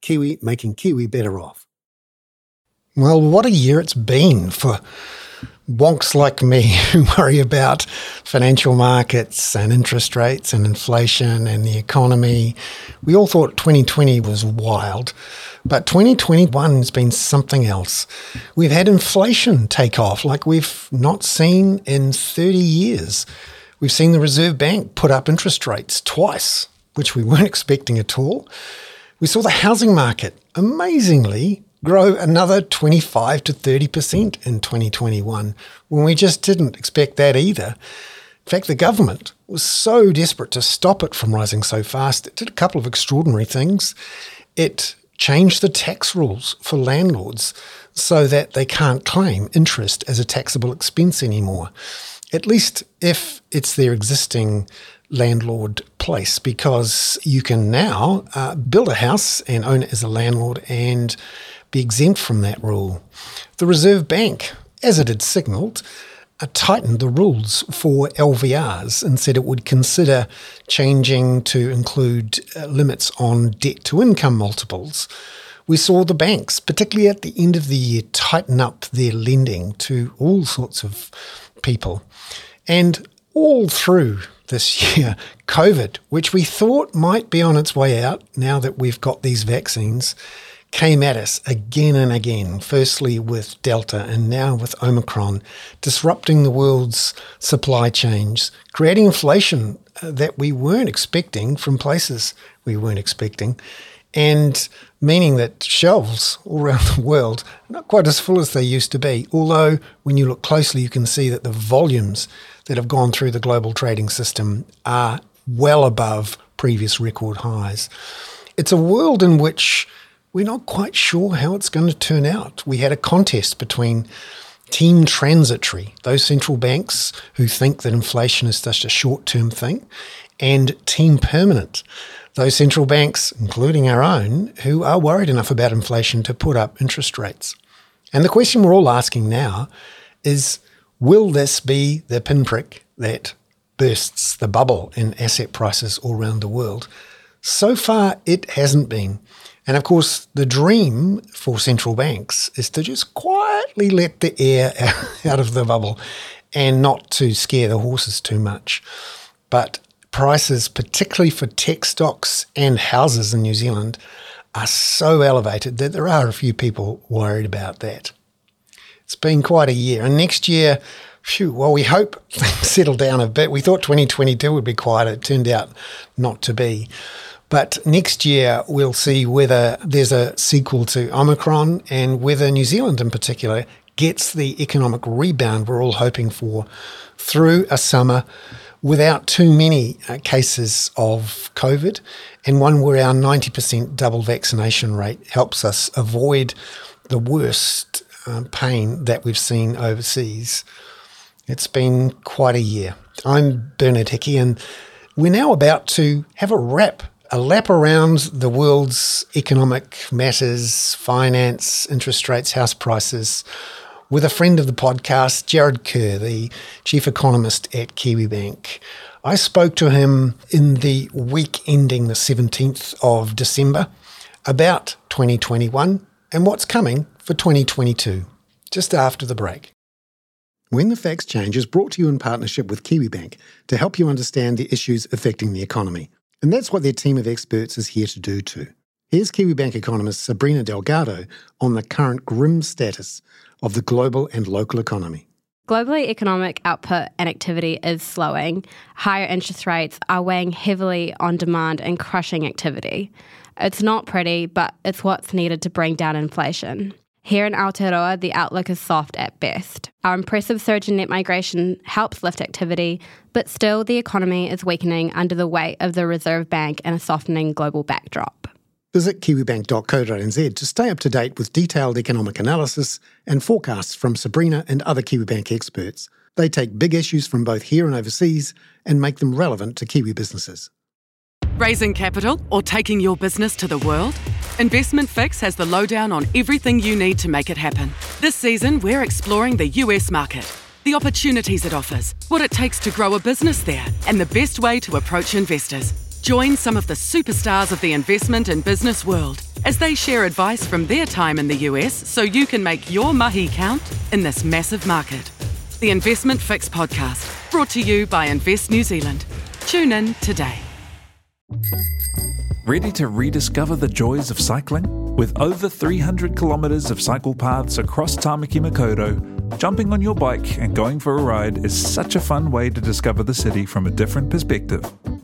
Kiwi making Kiwi better off. Well, what a year it's been for wonks like me who worry about financial markets and interest rates and inflation and the economy. We all thought 2020 was wild, but 2021 has been something else. We've had inflation take off like we've not seen in 30 years. We've seen the Reserve Bank put up interest rates twice, which we weren't expecting at all. We saw the housing market amazingly grow another 25 to 30% in 2021 when we just didn't expect that either. In fact, the government was so desperate to stop it from rising so fast, it did a couple of extraordinary things. It changed the tax rules for landlords so that they can't claim interest as a taxable expense anymore, at least if it's their existing landlord place, because you can now uh, build a house and own it as a landlord and be exempt from that rule. The Reserve Bank, as it had signalled, uh, tightened the rules for LVRs and said it would consider changing to include uh, limits on debt to income multiples. We saw the banks, particularly at the end of the year, tighten up their lending to all sorts of people. And all through this year, COVID, which we thought might be on its way out now that we've got these vaccines, came at us again and again, firstly with Delta and now with Omicron, disrupting the world's supply chains, creating inflation uh, that we weren't expecting from places we weren't expecting, and meaning that shelves all around the world are not quite as full as they used to be. Although, when you look closely, you can see that the volumes that have gone through the global trading system are well above previous record highs. It's a world in which we're not quite sure how it's going to turn out. We had a contest between team transitory, those central banks who think that inflation is just a short term thing, and team permanent, those central banks, including our own, who are worried enough about inflation to put up interest rates. And the question we're all asking now is will this be the pinprick that bursts the bubble in asset prices all around the world? So far, it hasn't been. And of course, the dream for central banks is to just quietly let the air out of the bubble and not to scare the horses too much. But prices, particularly for tech stocks and houses in New Zealand, are so elevated that there are a few people worried about that. It's been quite a year. And next year, phew, well, we hope things settle down a bit. We thought 2022 would be quiet. It turned out not to be. But next year, we'll see whether there's a sequel to Omicron and whether New Zealand in particular gets the economic rebound we're all hoping for through a summer without too many uh, cases of COVID and one where our 90% double vaccination rate helps us avoid the worst uh, pain that we've seen overseas. It's been quite a year. I'm Bernard Hickey, and we're now about to have a wrap a lap around the world's economic matters, finance, interest rates, house prices, with a friend of the podcast, Jarrod Kerr, the chief economist at KiwiBank. I spoke to him in the week ending the 17th of December about 2021 and what's coming for 2022, just after the break. When the Facts Change is brought to you in partnership with KiwiBank to help you understand the issues affecting the economy. And that's what their team of experts is here to do too. Here's Kiwi Bank economist Sabrina Delgado on the current grim status of the global and local economy. Globally, economic output and activity is slowing. Higher interest rates are weighing heavily on demand and crushing activity. It's not pretty, but it's what's needed to bring down inflation. Here in Aotearoa, the outlook is soft at best. Our impressive surge in net migration helps lift activity, but still the economy is weakening under the weight of the Reserve Bank and a softening global backdrop. Visit kiwibank.co.nz to stay up to date with detailed economic analysis and forecasts from Sabrina and other Kiwibank experts. They take big issues from both here and overseas and make them relevant to Kiwi businesses. Raising capital or taking your business to the world? Investment Fix has the lowdown on everything you need to make it happen. This season, we're exploring the US market, the opportunities it offers, what it takes to grow a business there, and the best way to approach investors. Join some of the superstars of the investment and business world as they share advice from their time in the US so you can make your mahi count in this massive market. The Investment Fix podcast, brought to you by Invest New Zealand. Tune in today. Ready to rediscover the joys of cycling? With over 300 kilometres of cycle paths across Tamaki Makaurau, jumping on your bike and going for a ride is such a fun way to discover the city from a different perspective.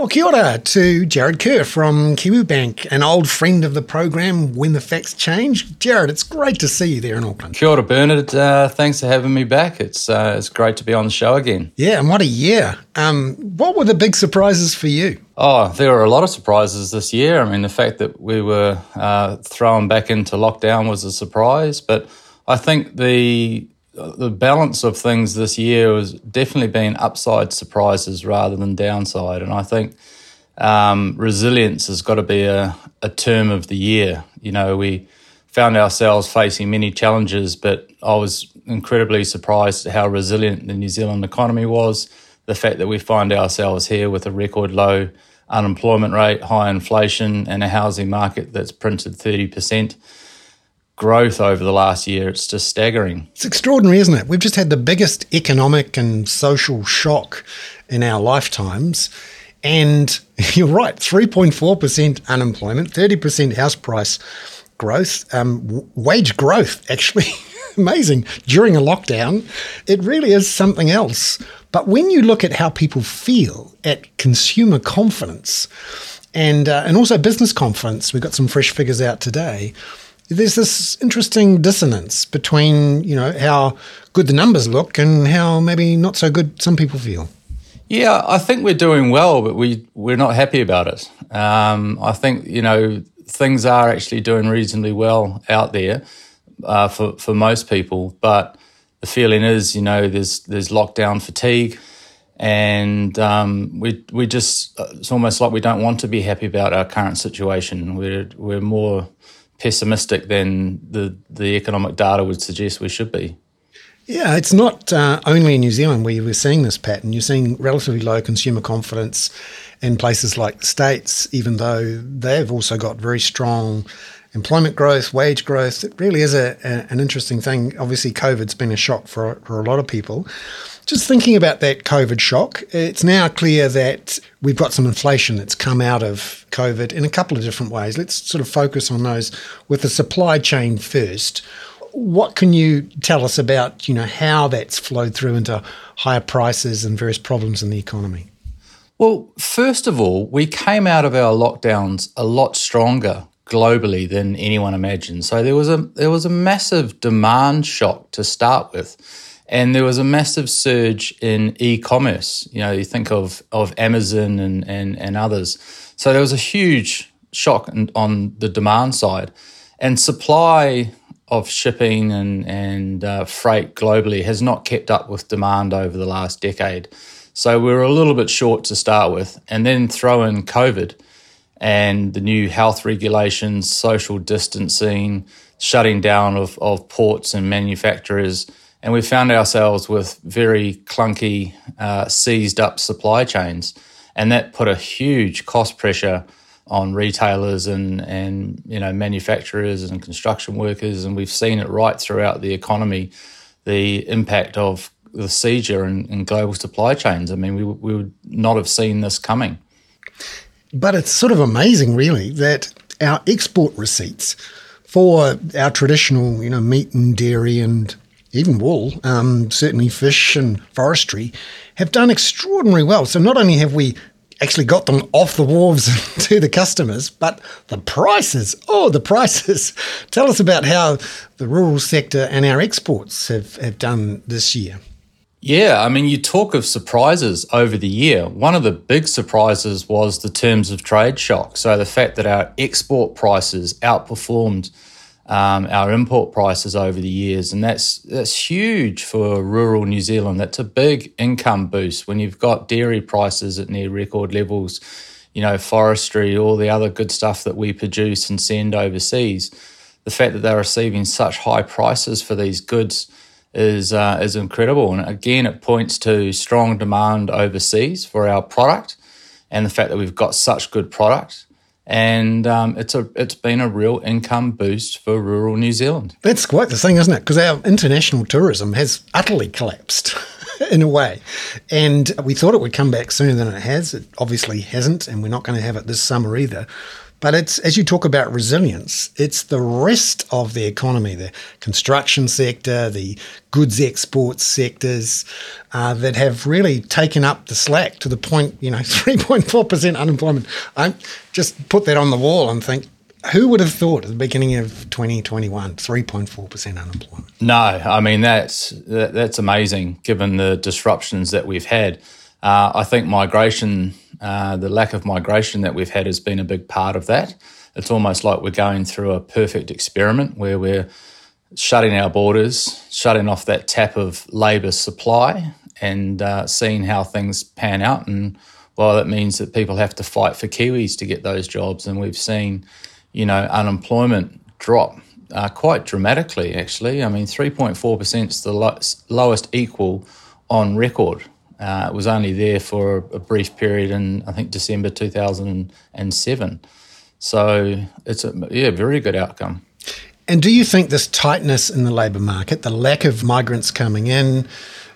Well, kia ora to Jarrod Kerr from Kiwibank, an old friend of the program When the Facts Change. Jarrod, it's great to see you there in Auckland. Kia ora, Bernard. Uh, thanks for having me back. It's uh, it's great to be on the show again. Yeah, and what a year. Um, what were the big surprises for you? Oh, there were a lot of surprises this year. I mean, the fact that we were uh, thrown back into lockdown was a surprise, but I think the the balance of things this year has definitely been upside surprises rather than downside. And I think um, resilience has got to be a, a term of the year. You know, we found ourselves facing many challenges, but I was incredibly surprised at how resilient the New Zealand economy was. The fact that we find ourselves here with a record low unemployment rate, high inflation, and a housing market that's printed 30% growth over the last year. It's just staggering. It's extraordinary, isn't it? We've just had the biggest economic and social shock in our lifetimes. And you're right, 3.4% unemployment, 30% house price growth, um, wage growth, actually. Amazing. During a lockdown, it really is something else. But when you look at how people feel at consumer confidence and, uh, and also business confidence, we've got some fresh figures out today there's this interesting dissonance between you know how good the numbers look and how maybe not so good some people feel. Yeah, I think we're doing well, but we we're not happy about it. Um, I think you know things are actually doing reasonably well out there uh, for for most people, but the feeling is you know there's there's lockdown fatigue. And um, we we just it's almost like we don't want to be happy about our current situation. We're we're more pessimistic than the, the economic data would suggest we should be. Yeah, it's not uh, only in New Zealand where we're seeing this pattern. You're seeing relatively low consumer confidence in places like the States, even though they've also got very strong employment growth, wage growth. It really is a, a, an interesting thing. Obviously, COVID's been a shock for, for a lot of people. Just thinking about that COVID shock, it's now clear that we've got some inflation that's come out of COVID in a couple of different ways. Let's sort of focus on those with the supply chain first. What can you tell us about, you know, how that's flowed through into higher prices and various problems in the economy? Well, first of all, we came out of our lockdowns a lot stronger globally than anyone imagined. So there was a there was a massive demand shock to start with and there was a massive surge in e-commerce. You know, you think of of Amazon and and, and others. So there was a huge shock on the demand side, and supply of shipping and and uh, freight globally has not kept up with demand over the last decade. So we are a little bit short to start with, and then throw in COVID and the new health regulations, social distancing, shutting down of, of ports and manufacturers and we found ourselves with very clunky, uh, seized up supply chains. And that put a huge cost pressure on retailers and, and you know manufacturers and construction workers. And we've seen it right throughout the economy, the impact of the seizure in, in global supply chains. I mean, we, we would not have seen this coming. But it's sort of amazing, really, that our export receipts for our traditional, you know, meat and dairy and even wool, um, certainly fish and forestry, have done extraordinarily well. So not only have we actually got them off the wharves to the customers, but the prices, oh, the prices. Tell us about how the rural sector and our exports have, have done this year. Yeah, I mean, you talk of surprises over the year. One of the big surprises was the terms of trade shock. So the fact that our export prices outperformed um, our import prices over the years, and that's that's huge for rural New Zealand. That's a big income boost when you've got dairy prices at near record levels. You know, forestry, all the other good stuff that we produce and send overseas. The fact that they're receiving such high prices for these goods is uh, is incredible, and again, it points to strong demand overseas for our product, and the fact that we've got such good product and um, it's a it's been a real income boost for rural New Zealand. That's quite the thing, isn't it? Because our international tourism has utterly collapsed. in a way. And we thought it would come back sooner than it has. It obviously hasn't, and we're not going to have it this summer either. But it's as you talk about resilience, it's the rest of the economy, the construction sector, the goods export sectors, uh, that have really taken up the slack to the point, you know, 3.4% unemployment. I just put that on the wall and think, who would have thought at the beginning of 2021, 3.4% unemployment? No, I mean, that's, that, that's amazing given the disruptions that we've had. Uh, I think migration uh, the lack of migration that we've had has been a big part of that. It's almost like we're going through a perfect experiment where we're shutting our borders, shutting off that tap of labour supply, and uh, seeing how things pan out. And well, that means that people have to fight for Kiwis to get those jobs. And we've seen, you know, unemployment drop uh, quite dramatically, actually. I mean, 3.4% is the lo- lowest equal on record. Uh, it was only there for a, brief period in, I think, December 2007. So it's a yeah, very good outcome. And do you think this tightness in the labour market, the lack of migrants coming in,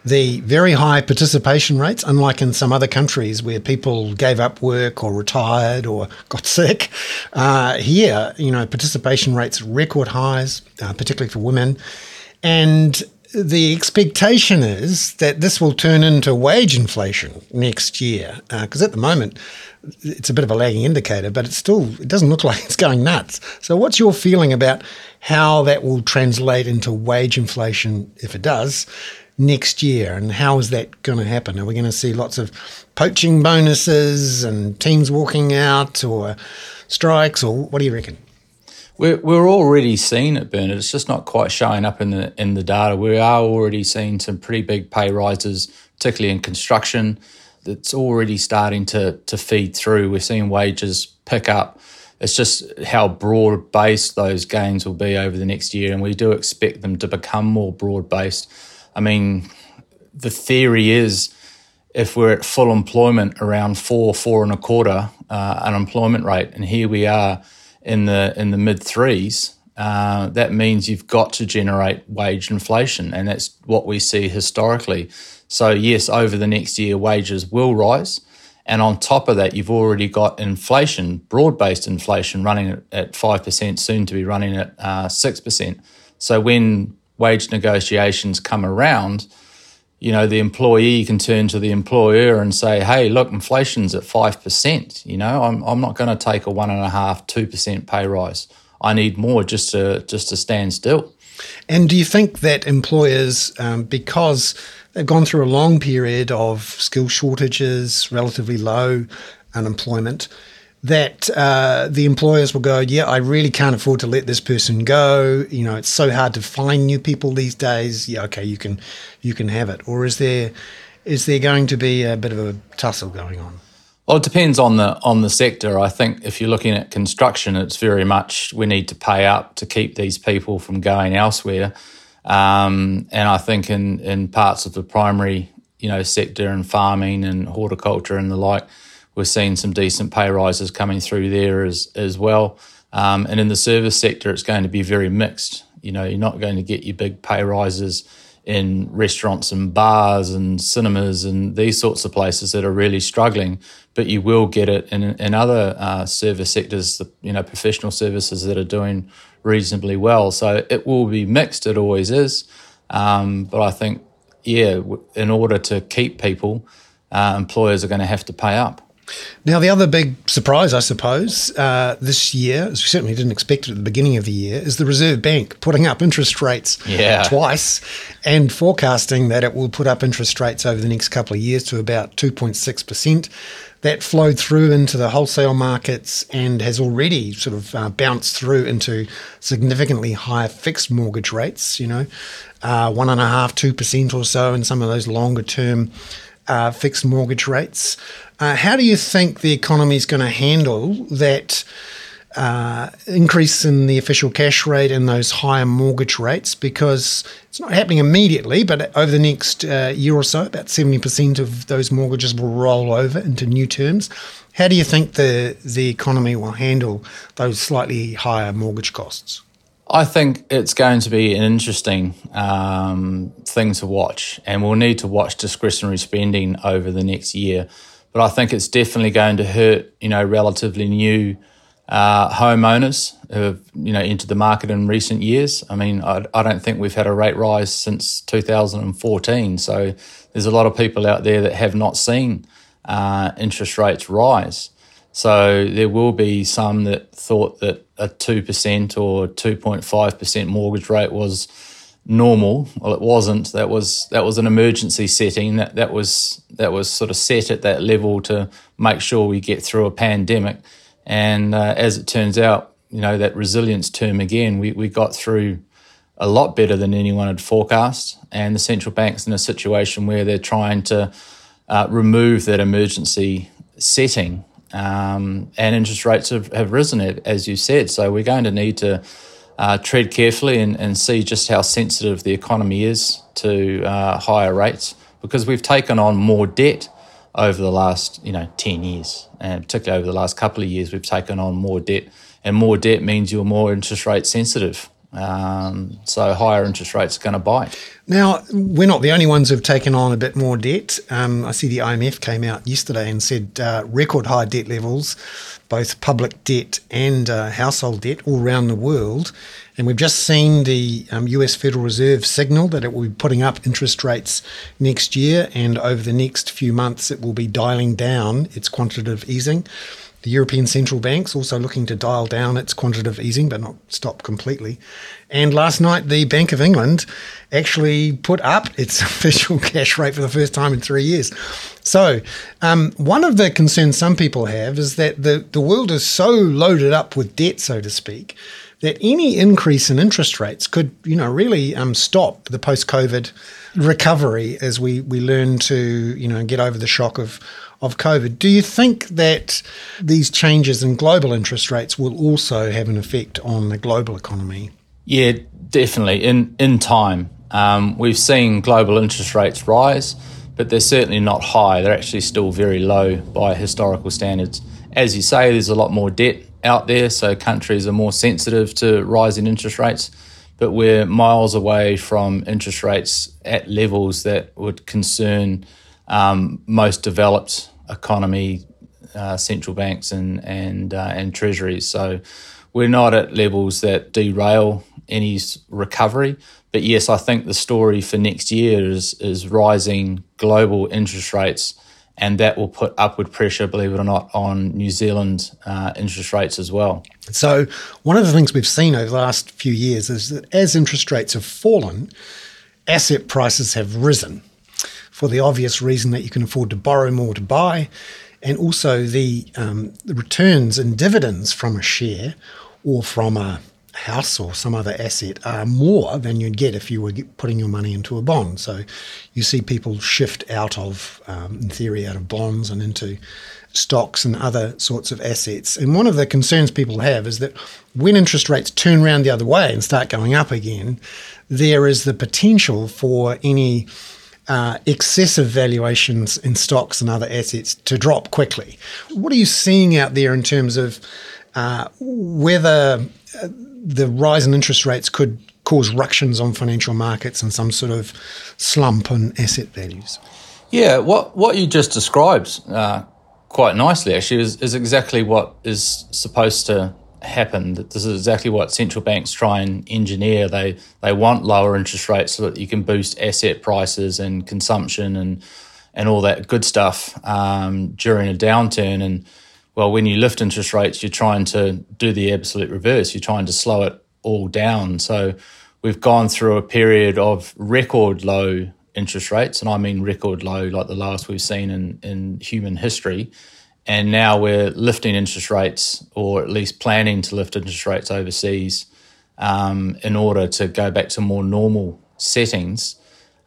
the very high participation rates, unlike in some other countries where people gave up work or retired or got sick, uh, here, you know, participation rates record highs, uh, particularly for women. And the expectation is that this will turn into wage inflation next year because uh, at the moment it's a bit of a lagging indicator but it still it doesn't look like it's going nuts. So what's your feeling about how that will translate into wage inflation if it does next year? And how is that going to happen? Are we going to see lots of poaching bonuses and teams walking out or strikes or what do you reckon we're, we're already seeing it, Bernard. It's just not quite showing up in the in the data. We are already seeing some pretty big pay rises, particularly in construction. It's already starting to to feed through. We're seeing wages pick up. It's just how broad based those gains will be over the next year, and we do expect them to become more broad based. I mean, the theory is if we're at full employment around four, four and a quarter uh, unemployment rate, and here we are in the in the mid threes, uh, that means you've got to generate wage inflation, and that's what we see historically. So yes, over the next year, wages will rise, and on top of that, you've already got inflation, broad-based inflation, running at five percent, soon to be running at uh, six percent. So when wage negotiations come around, you know, the employee can turn to the employer and say, hey, look, inflation's at 5%. You know, I'm, I'm not going to take a one and a half, 2% pay rise. I need more just to, just to stand still. And do you think that employers, um, because they've gone through a long period of skill shortages, relatively low unemployment, that uh, the employers will go, yeah, I really can't afford to let this person go. You know, it's so hard to find new people these days. Yeah, okay, you can you can have it. Or is there is there going to be a bit of a tussle going on? Well, it depends on the on the sector. I think if you're looking at construction, it's very much we need to pay up to keep these people from going elsewhere. Um, and I think in in parts of the primary, you know, sector and farming and horticulture and the like we're seeing some decent pay rises coming through there as as well. Um, and in the service sector, it's going to be very mixed. You know, you're not going to get your big pay rises in restaurants and bars and cinemas and these sorts of places that are really struggling, but you will get it in, in other uh, service sectors, you know, professional services that are doing reasonably well. So it will be mixed, it always is. Um, but I think, yeah, in order to keep people, uh, employers are going to have to pay up. Now, the other big surprise, I suppose, uh, this year, as we certainly didn't expect it at the beginning of the year, is the Reserve Bank putting up interest rates Yeah. twice and forecasting that it will put up interest rates over the next couple of years to about 2.6%. That flowed through into the wholesale markets and has already sort of uh, bounced through into significantly higher fixed mortgage rates, you know, uh, one and a half, two percent or so in some of those longer term uh, fixed mortgage rates. Uh, how do you think the economy is going to handle that uh, increase in the official cash rate and those higher mortgage rates? Because it's not happening immediately, but over the next uh, year or so, about 70% of those mortgages will roll over into new terms. How do you think the, the economy will handle those slightly higher mortgage costs? I think it's going to be an interesting um, thing to watch, and we'll need to watch discretionary spending over the next year. But I think it's definitely going to hurt, you know, relatively new uh, homeowners who have, you know, entered the market in recent years. I mean, I, I don't think we've had a rate rise since 2014. So there's a lot of people out there that have not seen uh, interest rates rise. So there will be some that thought that a 2% or 2.5% mortgage rate was normal. Well, it wasn't. That was that was an emergency setting. That that was that was sort of set at that level to make sure we get through a pandemic. And uh, as it turns out, you know that resilience term again, we we got through a lot better than anyone had forecast. And the central bank's in a situation where they're trying to uh, remove that emergency setting. Um, and interest rates have, have risen, as you said. So we're going to need to uh, tread carefully and, and see just how sensitive the economy is to uh, higher rates because we've taken on more debt over the last you know 10 years and particularly over the last couple of years we've taken on more debt and more debt means you're more interest rate sensitive um, so higher interest rates are going to bite. Now, we're not the only ones who've taken on a bit more debt. Um, I see the IMF came out yesterday and said uh, record high debt levels, both public debt and uh, household debt all around the world. And we've just seen the um, US Federal Reserve signal that it will be putting up interest rates next year, and over the next few months, it will be dialing down its quantitative easing. The European Central Bank's also looking to dial down its quantitative easing, but not stop completely. And last night, the Bank of England actually put up its official cash rate for the first time in three years. So, um, one of the concerns some people have is that the, the world is so loaded up with debt, so to speak, that any increase in interest rates could, you know, really um, stop the post-COVID recovery as we we learn to, you know, get over the shock of of COVID. Do you think that these changes in global interest rates will also have an effect on the global economy? Yeah, definitely. In in time, um, we've seen global interest rates rise, but they're certainly not high. They're actually still very low by historical standards. As you say, there's a lot more debt out there, so countries are more sensitive to rising interest rates. But we're miles away from interest rates at levels that would concern um, most developed economy uh, central banks and and uh, and treasuries. So we're not at levels that derail any recovery. But yes, I think the story for next year is is rising global interest rates, and that will put upward pressure, believe it or not, on New Zealand uh, interest rates as well. So one of the things we've seen over the last few years is that as interest rates have fallen, asset prices have risen for the obvious reason that you can afford to borrow more to buy, and also the, um, the returns and dividends from a share or from a house or some other asset are more than you'd get if you were putting your money into a bond. So you see people shift out of, um, in theory, out of bonds and into stocks and other sorts of assets. And one of the concerns people have is that when interest rates turn around the other way and start going up again, there is the potential for any uh, excessive valuations in stocks and other assets to drop quickly. What are you seeing out there in terms of uh, whether uh, the rise in interest rates could cause ructions on financial markets and some sort of slump in asset values? Yeah, what what you just described uh, quite nicely actually is, is exactly what is supposed to happen. This is exactly what central banks try and engineer. They they want lower interest rates so that you can boost asset prices and consumption and and all that good stuff um, during a downturn. And well, when you lift interest rates, you're trying to do the absolute reverse. You're trying to slow it all down. So we've gone through a period of record low interest rates, and I mean record low, like the lowest we've seen in, in human history. And now we're lifting interest rates, or at least planning to lift interest rates overseas um, in order to go back to more normal settings.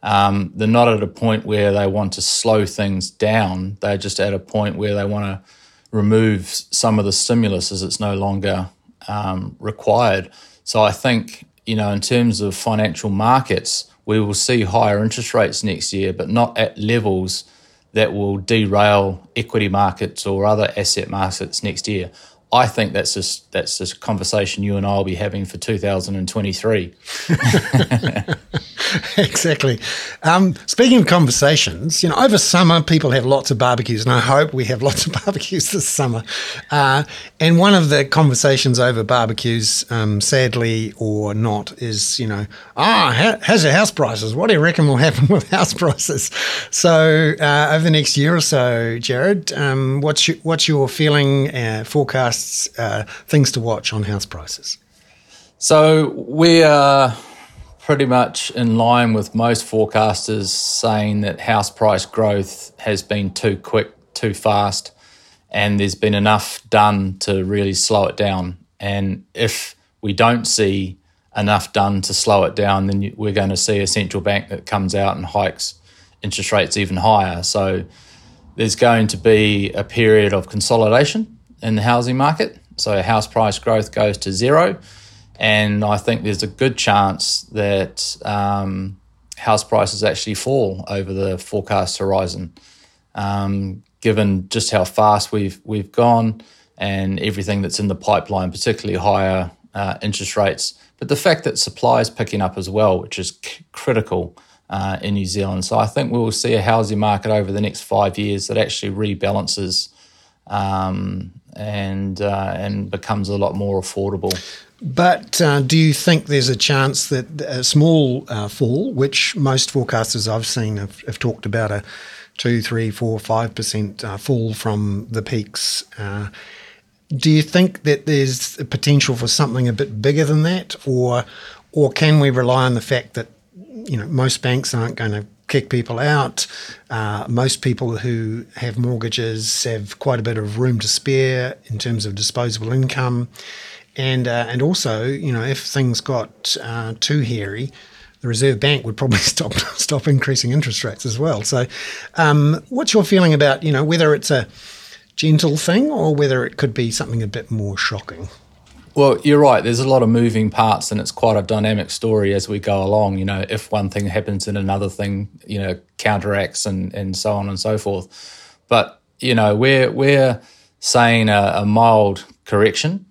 Um, they're not at a point where they want to slow things down. They're just at a point where they want to remove some of the stimulus as it's no longer um, required. So I think, you know, in terms of financial markets, we will see higher interest rates next year, but not at levels that will derail equity markets or other asset markets next year. I think that's just that's just conversation you and I will be having for 2023. exactly. Um, speaking of conversations, you know, over summer people have lots of barbecues, and I hope we have lots of barbecues this summer. Uh, and one of the conversations over barbecues, um, sadly or not, is you know, ah, how, how's your house prices? What do you reckon will happen with house prices? So uh, over the next year or so, Jarrod, um, what's your, what's your feeling, uh, forecasts, uh, things to watch on house prices? So we are pretty much in line with most forecasters saying that house price growth has been too quick, too fast, and there's been enough done to really slow it down. And if we don't see enough done to slow it down, then we're going to see a central bank that comes out and hikes interest rates even higher. So there's going to be a period of consolidation in the housing market. So house price growth goes to zero and I think there's a good chance that um, house prices actually fall over the forecast horizon, um, given just how fast we've we've gone and everything that's in the pipeline, particularly higher uh, interest rates, but the fact that supply is picking up as well, which is c- critical. Uh, in New Zealand. So I think we will see a housing market over the next five years that actually rebalances um, and uh, and becomes a lot more affordable. But uh, do you think there's a chance that a small uh, fall, which most forecasters I've seen have, have, talked about a two, three, four, five percent uh, fall from the peaks? Uh, do you think that there's a potential for something a bit bigger than that, or or can we rely on the fact that you know most banks aren't going to kick people out. Uh, most people who have mortgages have quite a bit of room to spare in terms of disposable income and uh, and also, you know, if things got uh, too hairy, the Reserve Bank would probably stop stop increasing interest rates as well. So, um, what's your feeling about you know whether it's a gentle thing or whether it could be something a bit more shocking? Well, you're right. There's a lot of moving parts, and it's quite a dynamic story as we go along. You know, if one thing happens, then another thing, you know, counteracts, and and so on and so forth. But you know, we're we're saying a, a mild correction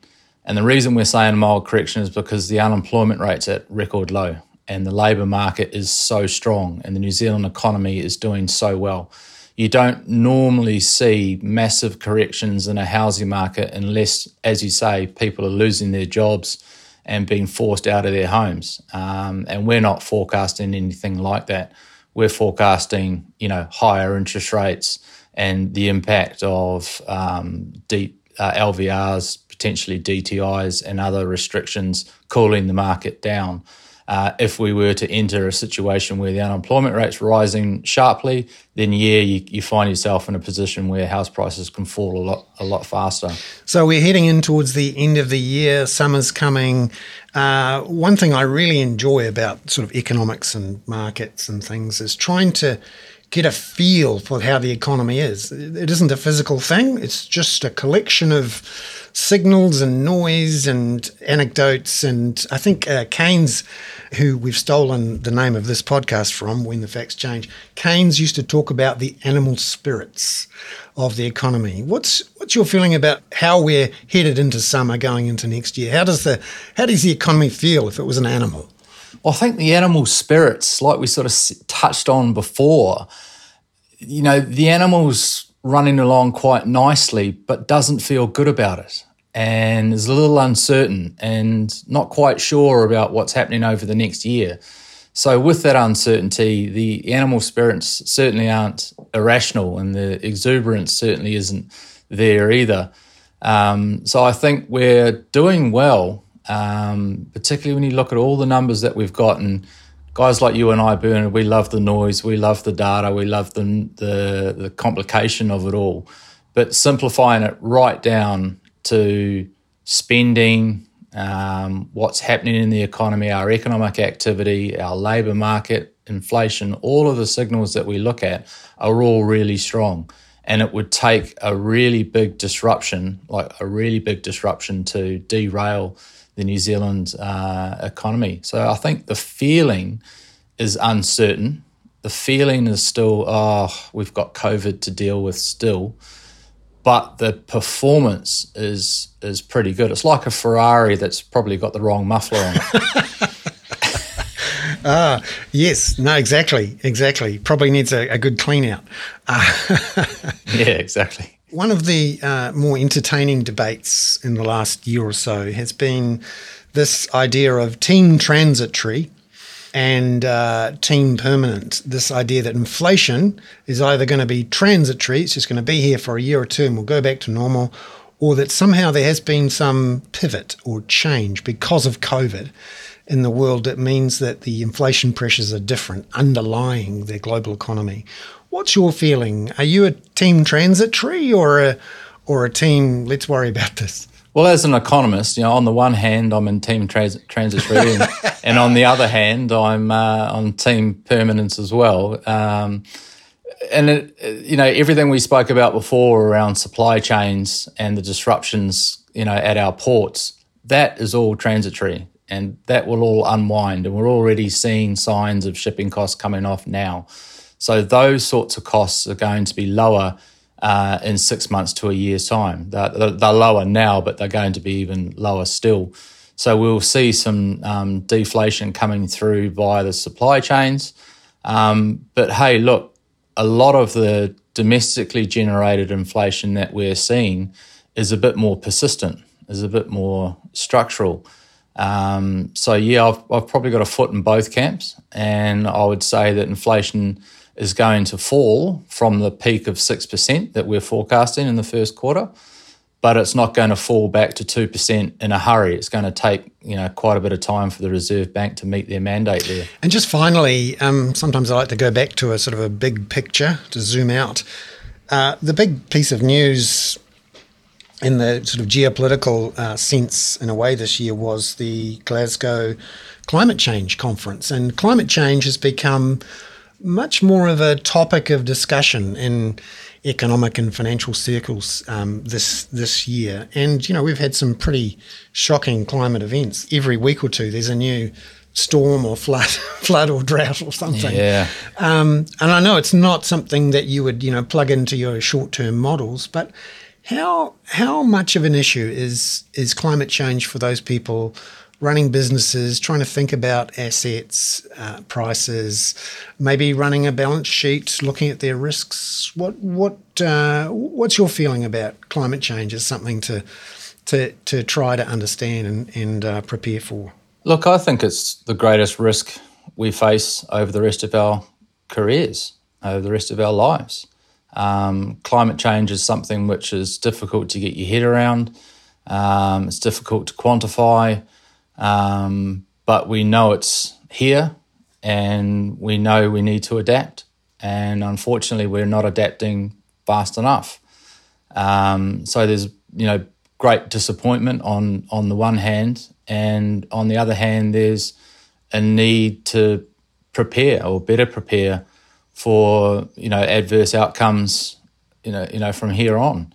and the reason we're saying a mild correction is because the unemployment rate's at record low and the labour market is so strong and the New Zealand economy is doing so well. You don't normally see massive corrections in a housing market unless, as you say, people are losing their jobs and being forced out of their homes. Um, and we're not forecasting anything like that. We're forecasting, you know, higher interest rates and the impact of um, deep uh, LVRs, potentially DTIs and other restrictions cooling the market down. Uh, if we were to enter a situation where the unemployment rate's rising sharply, then yeah, you, you, find yourself in a position where house prices can fall a lot a lot faster. So we're heading in towards the end of the year. Summer's coming. Uh, one thing I really enjoy about sort of economics and markets and things is trying to get a feel for how the economy is. It isn't a physical thing. It's just a collection of signals and noise and anecdotes. And I think uh, Keynes, who we've stolen the name of this podcast from, When the Facts Change, Keynes used to talk about the animal spirits of the economy. What's what's your feeling about how we're headed into summer going into next year? How does the how does the economy feel if it was an animal? Well, I think the animal spirits, like we sort of touched on before, you know, the animals running along quite nicely, but doesn't feel good about it and is a little uncertain and not quite sure about what's happening over the next year. So, with that uncertainty, the animal spirits certainly aren't irrational, and the exuberance certainly isn't there either. Um, so, I think we're doing well, um, particularly when you look at all the numbers that we've got. And guys like you and I, Bernard, we love the noise, we love the data, we love the, the, the complication of it all. But simplifying it right down to spending, um, what's happening in the economy, our economic activity, our labour market, inflation, all of the signals that we look at are all really strong. And it would take a really big disruption, like a really big disruption, to derail the New Zealand uh, economy. So I think the feeling is uncertain. The feeling is still, oh, we've got COVID to deal with still but the performance is is pretty good. It's like a Ferrari that's probably got the wrong muffler on ah, yes, no, exactly, exactly. Probably needs a, a good clean out. Uh, yeah, exactly. One of the uh, more entertaining debates in the last year or so has been this idea of team transitory and uh, team permanent. This idea that inflation is either going to be transitory, it's just going to be here for a year or two and we'll go back to normal, or that somehow there has been some pivot or change because of COVID in the world that means that the inflation pressures are different underlying the global economy. What's your feeling? Are you a team transitory or a or a team let's worry about this? Well, as an economist, you know, on the one hand, I'm in team trans- transitory, and, and, on the other hand, I'm uh, on team permanence as well. Um, and it, you know, everything we spoke about before around supply chains and the disruptions, you know, at our ports, that is all transitory, and that will all unwind. And we're already seeing signs of shipping costs coming off now. So those sorts of costs are going to be lower uh, in six months to a year's time. They're, they're, lower now, but they're going to be even lower still. So we'll see some um, deflation coming through via the supply chains. Um, but hey, look, a lot of the domestically generated inflation that we're seeing is a bit more persistent, is a bit more structural. Um, so yeah, I've, I've probably got a foot in both camps, and I would say that inflation is going to fall from the peak of 6% that we're forecasting in the first quarter but it's not going to fall back to 2% in a hurry. It's going to take, you know, quite a bit of time for the Reserve Bank to meet their mandate there. And just finally, um, sometimes I like to go back to a sort of a big picture to zoom out. Uh, the big piece of news in the sort of geopolitical uh, sense, in a way, this year was the Glasgow Climate Change Conference. And climate change has become much more of a topic of discussion in economic and financial circles um, this this year. And you know, we've had some pretty shocking climate events. Every week or two, there's a new storm or flood, flood or drought or something. Yeah. Um, and I know it's not something that you would you know plug into your short term models, but how how much of an issue is is climate change for those people running businesses, trying to think about assets, uh, prices, maybe running a balance sheet, looking at their risks. What what uh, what's your feeling about climate change as something to to to try to understand and, and uh, prepare for? Look, I think it's the greatest risk we face over the rest of our careers, over the rest of our lives. Um, climate change is something which is difficult to get your head around. Um, it's difficult to quantify. Um, but we know it's here and we know we need to adapt. And unfortunately, we're not adapting fast enough. Um, so there's, you know, great disappointment on, on the one hand. And on the other hand, there's a need to prepare or better prepare for, you know, adverse outcomes, you know, you know, from here on.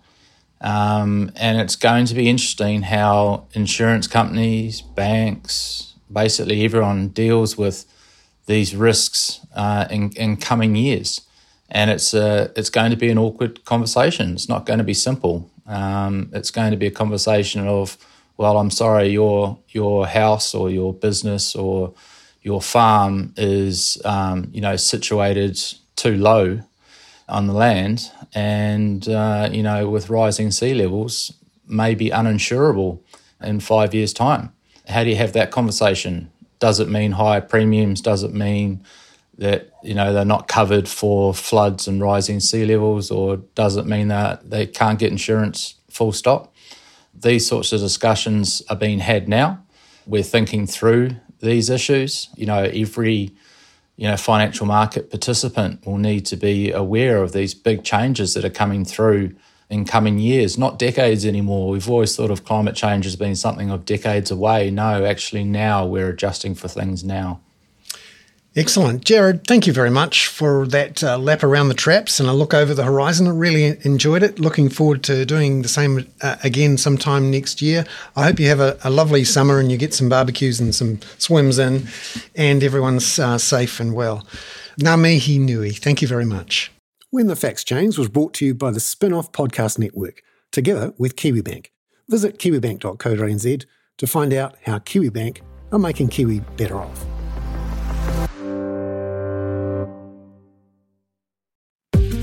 Um, and it's going to be interesting how insurance companies, banks, basically everyone deals with these risks uh, in, in coming years. And it's, uh, it's going to be an awkward conversation. It's not going to be simple. Um, it's going to be a conversation of, well, I'm sorry, your, your house or your business or your farm is, um, you know, situated too low on the land, and uh, you know, with rising sea levels, may be uninsurable in five years' time. How do you have that conversation? does it mean higher premiums? Does it mean that you know they're not covered for floods and rising sea levels, or does it mean that they can't get insurance? Full stop. These sorts of discussions are being had now. We're thinking through these issues. You know, every you know financial market participant will need to be aware of these big changes that are coming through in coming years, not decades anymore. We've always thought of climate change as being something of decades away. No, actually, now we're adjusting for things now. Excellent. Jarrod, thank you very much for that uh, lap around the traps and a look over the horizon. I really enjoyed it. Looking forward to doing the same uh, again sometime next year. I hope you have a, a, lovely summer and you get some barbecues and some swims in and everyone's uh, safe and well. Ngā mihi nui. Thank you very much. When the Facts Change was brought to you by the Spinoff Podcast Network, together with KiwiBank. Visit kiwibank.co.nz to find out how KiwiBank are making Kiwi better off.